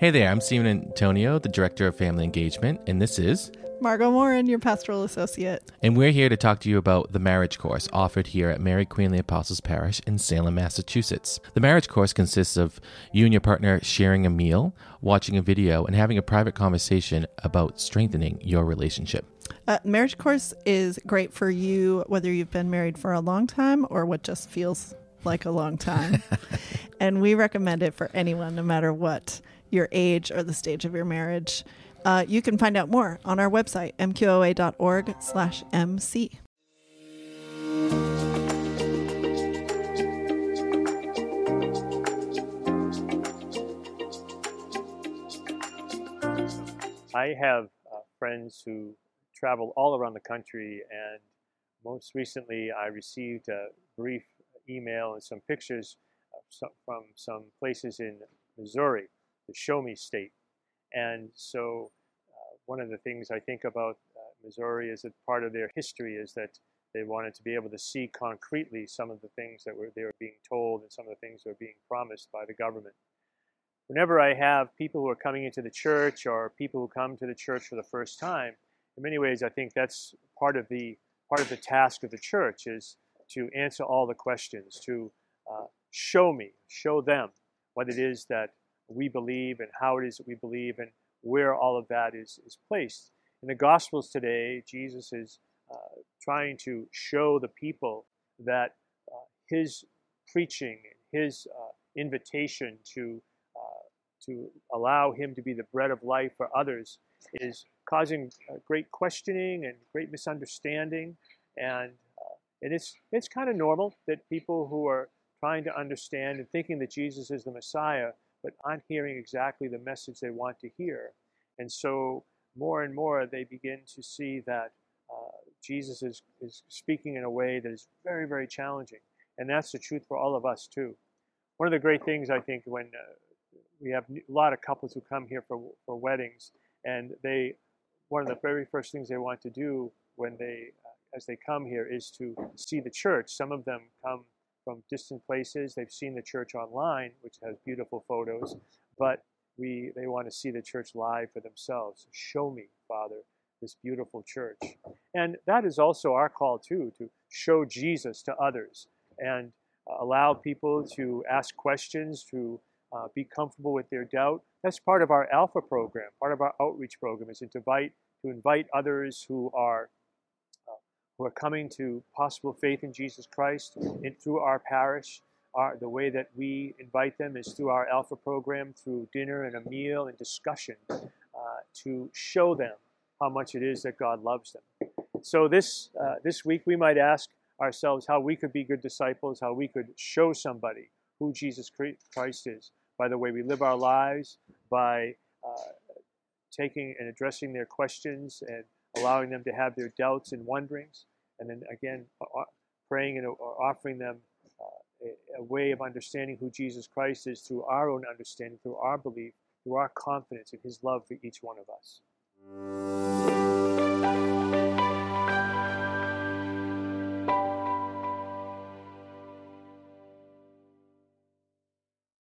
Hey there, I'm Stephen Antonio, the Director of Family Engagement, and this is Margot Morin, your pastoral associate. And we're here to talk to you about the marriage course offered here at Mary Queen of the Apostles Parish in Salem, Massachusetts. The marriage course consists of you and your partner sharing a meal, watching a video, and having a private conversation about strengthening your relationship. Uh, marriage course is great for you whether you've been married for a long time or what just feels like a long time. and we recommend it for anyone, no matter what your age or the stage of your marriage. Uh, you can find out more on our website, mqoa.org slash mc. I have uh, friends who travel all around the country, and most recently I received a brief email and some pictures from some places in Missouri the show me state. And so, uh, one of the things I think about uh, Missouri is that part of their history is that they wanted to be able to see concretely some of the things that were they were being told and some of the things that were being promised by the government. Whenever I have people who are coming into the church or people who come to the church for the first time, in many ways I think that's part of the part of the task of the church is to answer all the questions, to uh, show me, show them what it is that we believe and how it is that we believe and where all of that is, is placed. In the Gospels today, Jesus is uh, trying to show the people that uh, his preaching, his uh, invitation to, uh, to allow him to be the bread of life for others is causing uh, great questioning and great misunderstanding. And, uh, and it's, it's kind of normal that people who are trying to understand and thinking that Jesus is the Messiah but aren't hearing exactly the message they want to hear. And so, more and more, they begin to see that uh, Jesus is, is speaking in a way that is very, very challenging. And that's the truth for all of us, too. One of the great things, I think, when uh, we have a lot of couples who come here for, for weddings, and they, one of the very first things they want to do when they, uh, as they come here, is to see the church. Some of them come from distant places. They've seen the church online, which has beautiful photos, but we they want to see the church live for themselves. Show me, Father, this beautiful church. And that is also our call too, to show Jesus to others and allow people to ask questions, to uh, be comfortable with their doubt. That's part of our Alpha program. Part of our outreach program is to invite to invite others who are who are coming to possible faith in Jesus Christ and through our parish. Our, the way that we invite them is through our Alpha program, through dinner and a meal and discussion uh, to show them how much it is that God loves them. So this, uh, this week we might ask ourselves how we could be good disciples, how we could show somebody who Jesus Christ is by the way we live our lives, by uh, taking and addressing their questions and allowing them to have their doubts and wonderings, and then again, praying and offering them uh, a, a way of understanding who Jesus Christ is through our own understanding, through our belief, through our confidence in His love for each one of us.